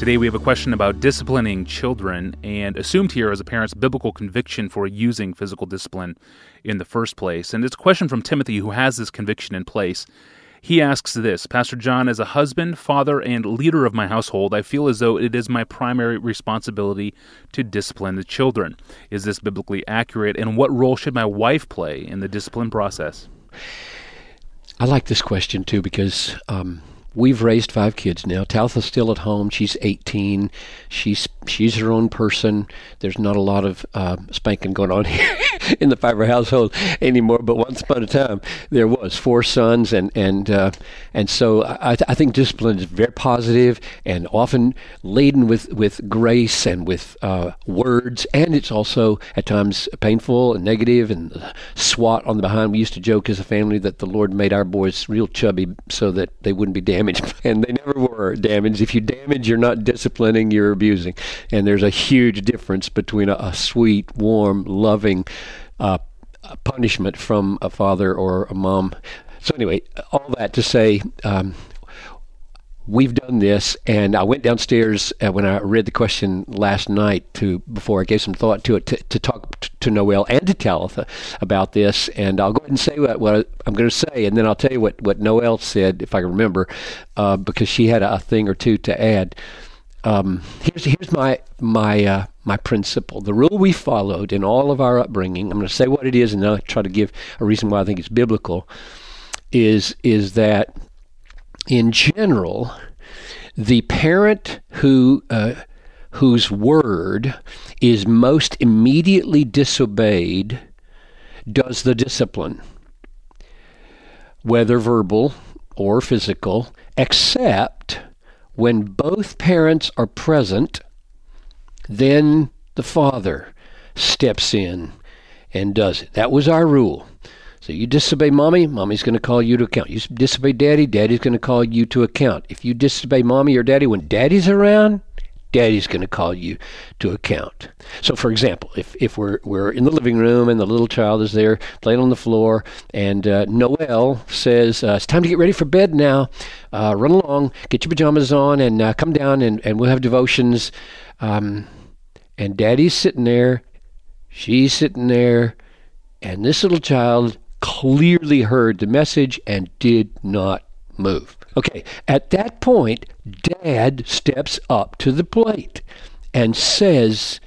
Today we have a question about disciplining children and assumed here as a parent's biblical conviction for using physical discipline in the first place. And it's a question from Timothy who has this conviction in place. He asks this Pastor John, as a husband, father, and leader of my household, I feel as though it is my primary responsibility to discipline the children. Is this biblically accurate? And what role should my wife play in the discipline process? I like this question too because um, we've raised five kids now. Talitha's still at home. She's 18. She's she's her own person. There's not a lot of uh, spanking going on here in the Piper household anymore. But once upon a time, there was four sons, and and uh, and so I, I think discipline is very positive and often laden with with grace and with uh, words, and it's also at times painful and negative and swat on the behind. We used to joke as a family that the Lord made our boys real chubby so that they wouldn't be damaged, and they never were damaged. If you damage, you're not disciplining; you're abusing. And there's a huge difference between a, a sweet, warm, loving uh, punishment from a father or a mom. So, anyway, all that to say, um, we've done this, and I went downstairs uh, when I read the question last night to before I gave some thought to it to, to talk t- to Noel and to Talitha about this, and I'll go ahead and say what, what I'm going to say, and then I'll tell you what what Noel said if I can remember, uh, because she had a, a thing or two to add um, here's here's my my uh, my principle. The rule we followed in all of our upbringing. I'm going to say what it is, and then I'll try to give a reason why I think it's biblical. Is is that in general, the parent who uh, whose word is most immediately disobeyed does the discipline, whether verbal or physical, except when both parents are present, then the father steps in and does it. That was our rule. So you disobey mommy, mommy's going to call you to account. You disobey daddy, daddy's going to call you to account. If you disobey mommy or daddy when daddy's around, daddy's going to call you to account. So, for example, if, if we're, we're in the living room and the little child is there playing on the floor, and uh, Noel says, uh, It's time to get ready for bed now. Uh, run along, get your pajamas on, and uh, come down, and, and we'll have devotions. Um, and daddy's sitting there, she's sitting there, and this little child clearly heard the message and did not move. Okay, at that point, dad steps up to the plate and says,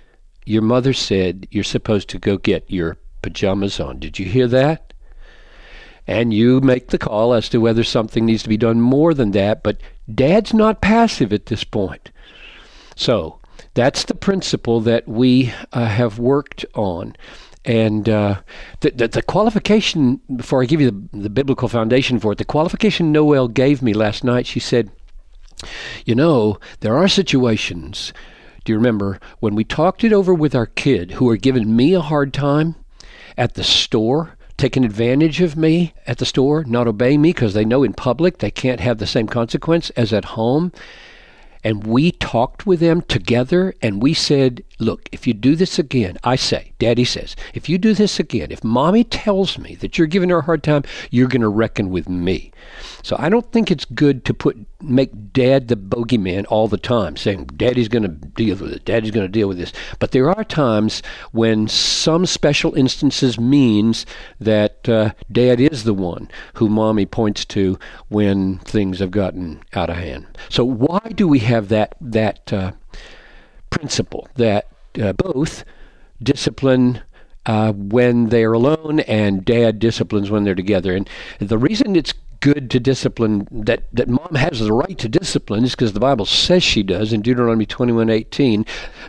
Your mother said you're supposed to go get your pajamas on. Did you hear that? And you make the call as to whether something needs to be done more than that, but dad's not passive at this point. So, that's the principle that we uh, have worked on. And uh, the, the, the, qualification, before I give you the, the biblical foundation for it, the qualification Noel gave me last night, she said, You know, there are situations, do you remember, when we talked it over with our kid who are giving me a hard time at the store? taking advantage of me at the store, not obeying me because they know in public they can't have the same consequence as at home and we talked with them together and we said, look, if you do this again, I say, Daddy says, if you do this again, if mommy tells me that you're giving her a hard time, you're going to reckon with me. So I don't think it's good to put make dad the bogeyman all the time, saying daddy's going to deal with it, daddy's going to deal with this. But there are times when some special instances means that uh, dad is the one who mommy points to when things have gotten out of hand. So why do we have that that uh, principle that uh, both discipline uh, when they're alone and dad disciplines when they're together. And the reason it's good to discipline that that mom has the right to discipline is because the Bible says she does in Deuteronomy 21:18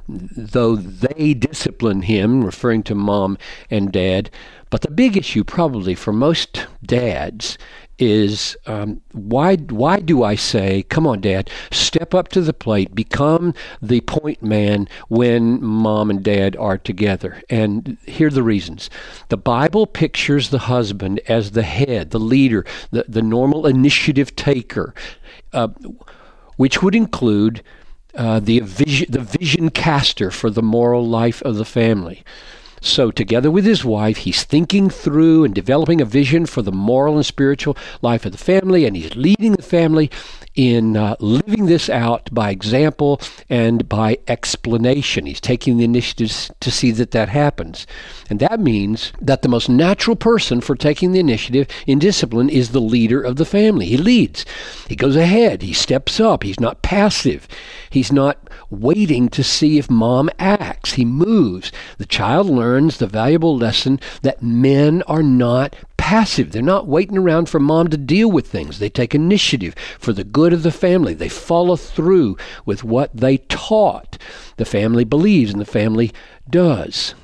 though they discipline him referring to mom and dad but the big issue probably for most dads is um, why why do I say, come on, Dad, step up to the plate, become the point man when mom and dad are together? And here are the reasons. The Bible pictures the husband as the head, the leader, the, the normal initiative taker, uh, which would include uh, the vision, the vision caster for the moral life of the family. So, together with his wife, he's thinking through and developing a vision for the moral and spiritual life of the family, and he's leading the family in uh, living this out by example and by explanation. He's taking the initiative to see that that happens. And that means that the most natural person for taking the initiative in discipline is the leader of the family. He leads, he goes ahead, he steps up, he's not passive, he's not waiting to see if mom acts, he moves. The child learns the valuable lesson that men are not passive. They're not waiting around for mom to deal with things. They take initiative for the good of the family. They follow through with what they taught. The family believes and the family does.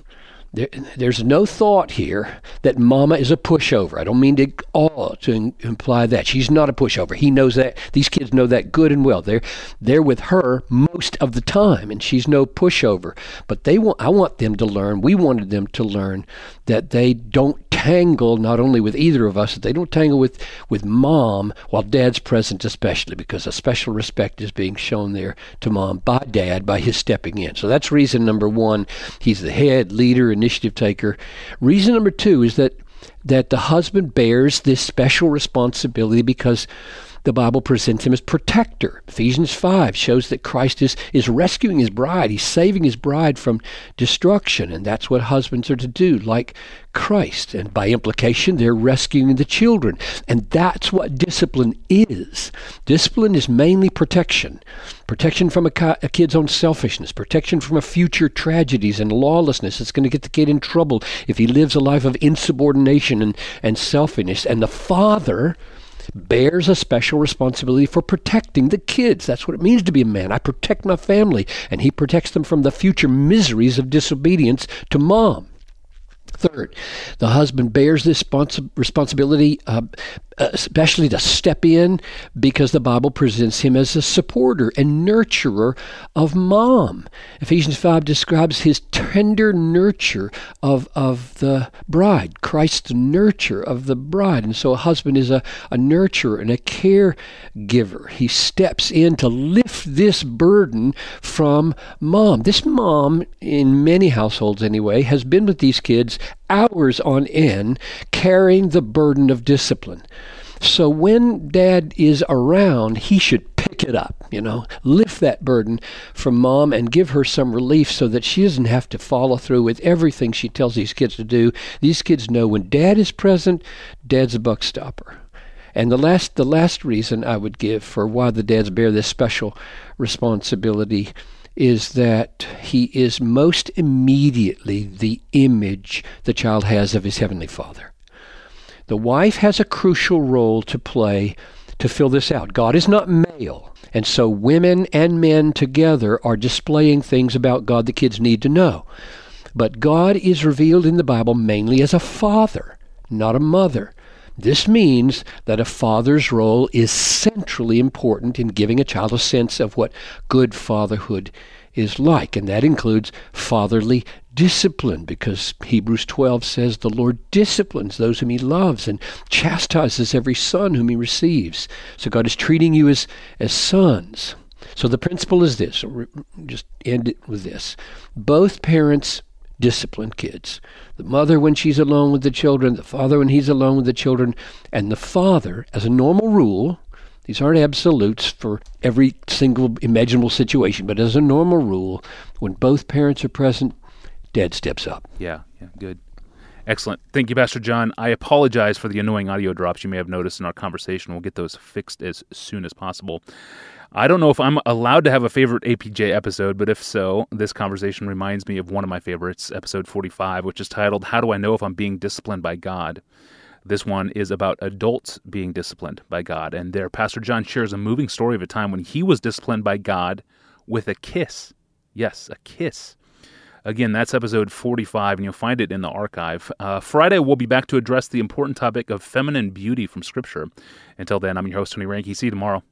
There, there's no thought here that mama is a pushover. I don't mean to all to imply that she's not a pushover. He knows that. These kids know that good and well. They're they're with her most of the time, and she's no pushover. But they want. I want them to learn. We wanted them to learn that they don't tangle not only with either of us, that they don't tangle with, with mom while dad's present, especially because a special respect is being shown there to mom by dad by his stepping in. So that's reason number one. He's the head, leader, initiative taker. Reason number two is that that the husband bears this special responsibility because the Bible presents him as protector. Ephesians 5 shows that Christ is, is rescuing his bride. He's saving his bride from destruction. And that's what husbands are to do, like Christ. And by implication, they're rescuing the children. And that's what discipline is. Discipline is mainly protection protection from a, a kid's own selfishness, protection from a future tragedies and lawlessness that's going to get the kid in trouble if he lives a life of insubordination and, and selfishness. And the father bears a special responsibility for protecting the kids. That's what it means to be a man. I protect my family, and he protects them from the future miseries of disobedience to mom. Third, the husband bears this responsibility uh, especially to step in because the Bible presents him as a supporter and nurturer of mom. Ephesians 5 describes his tender nurture of, of the bride, Christ's nurture of the bride. And so a husband is a, a nurturer and a caregiver. He steps in to lift this burden from mom. This mom, in many households anyway, has been with these kids hours on end carrying the burden of discipline. So when dad is around, he should pick it up, you know, lift that burden from mom and give her some relief so that she doesn't have to follow through with everything she tells these kids to do. These kids know when dad is present, dad's a buck stopper. And the last the last reason I would give for why the dads bear this special responsibility is that he is most immediately the image the child has of his heavenly father. The wife has a crucial role to play to fill this out. God is not male. And so women and men together are displaying things about God the kids need to know. But God is revealed in the Bible mainly as a father, not a mother. This means that a father's role is centrally important in giving a child a sense of what good fatherhood is like, and that includes fatherly discipline because Hebrews 12 says the Lord disciplines those whom he loves and chastises every son whom he receives. So God is treating you as, as sons. So the principle is this, just end it with this. Both parents discipline kids. The mother when she's alone with the children, the father when he's alone with the children, and the father, as a normal rule, these aren't absolutes for every single imaginable situation, but as a normal rule, when both parents are present, dad steps up. Yeah, yeah, good. Excellent. Thank you, Pastor John. I apologize for the annoying audio drops you may have noticed in our conversation. We'll get those fixed as soon as possible. I don't know if I'm allowed to have a favorite APJ episode, but if so, this conversation reminds me of one of my favorites, episode 45, which is titled, How Do I Know If I'm Being Disciplined by God? This one is about adults being disciplined by God. And there, Pastor John shares a moving story of a time when he was disciplined by God with a kiss. Yes, a kiss. Again, that's episode 45, and you'll find it in the archive. Uh, Friday, we'll be back to address the important topic of feminine beauty from Scripture. Until then, I'm your host, Tony Reinke. See you tomorrow.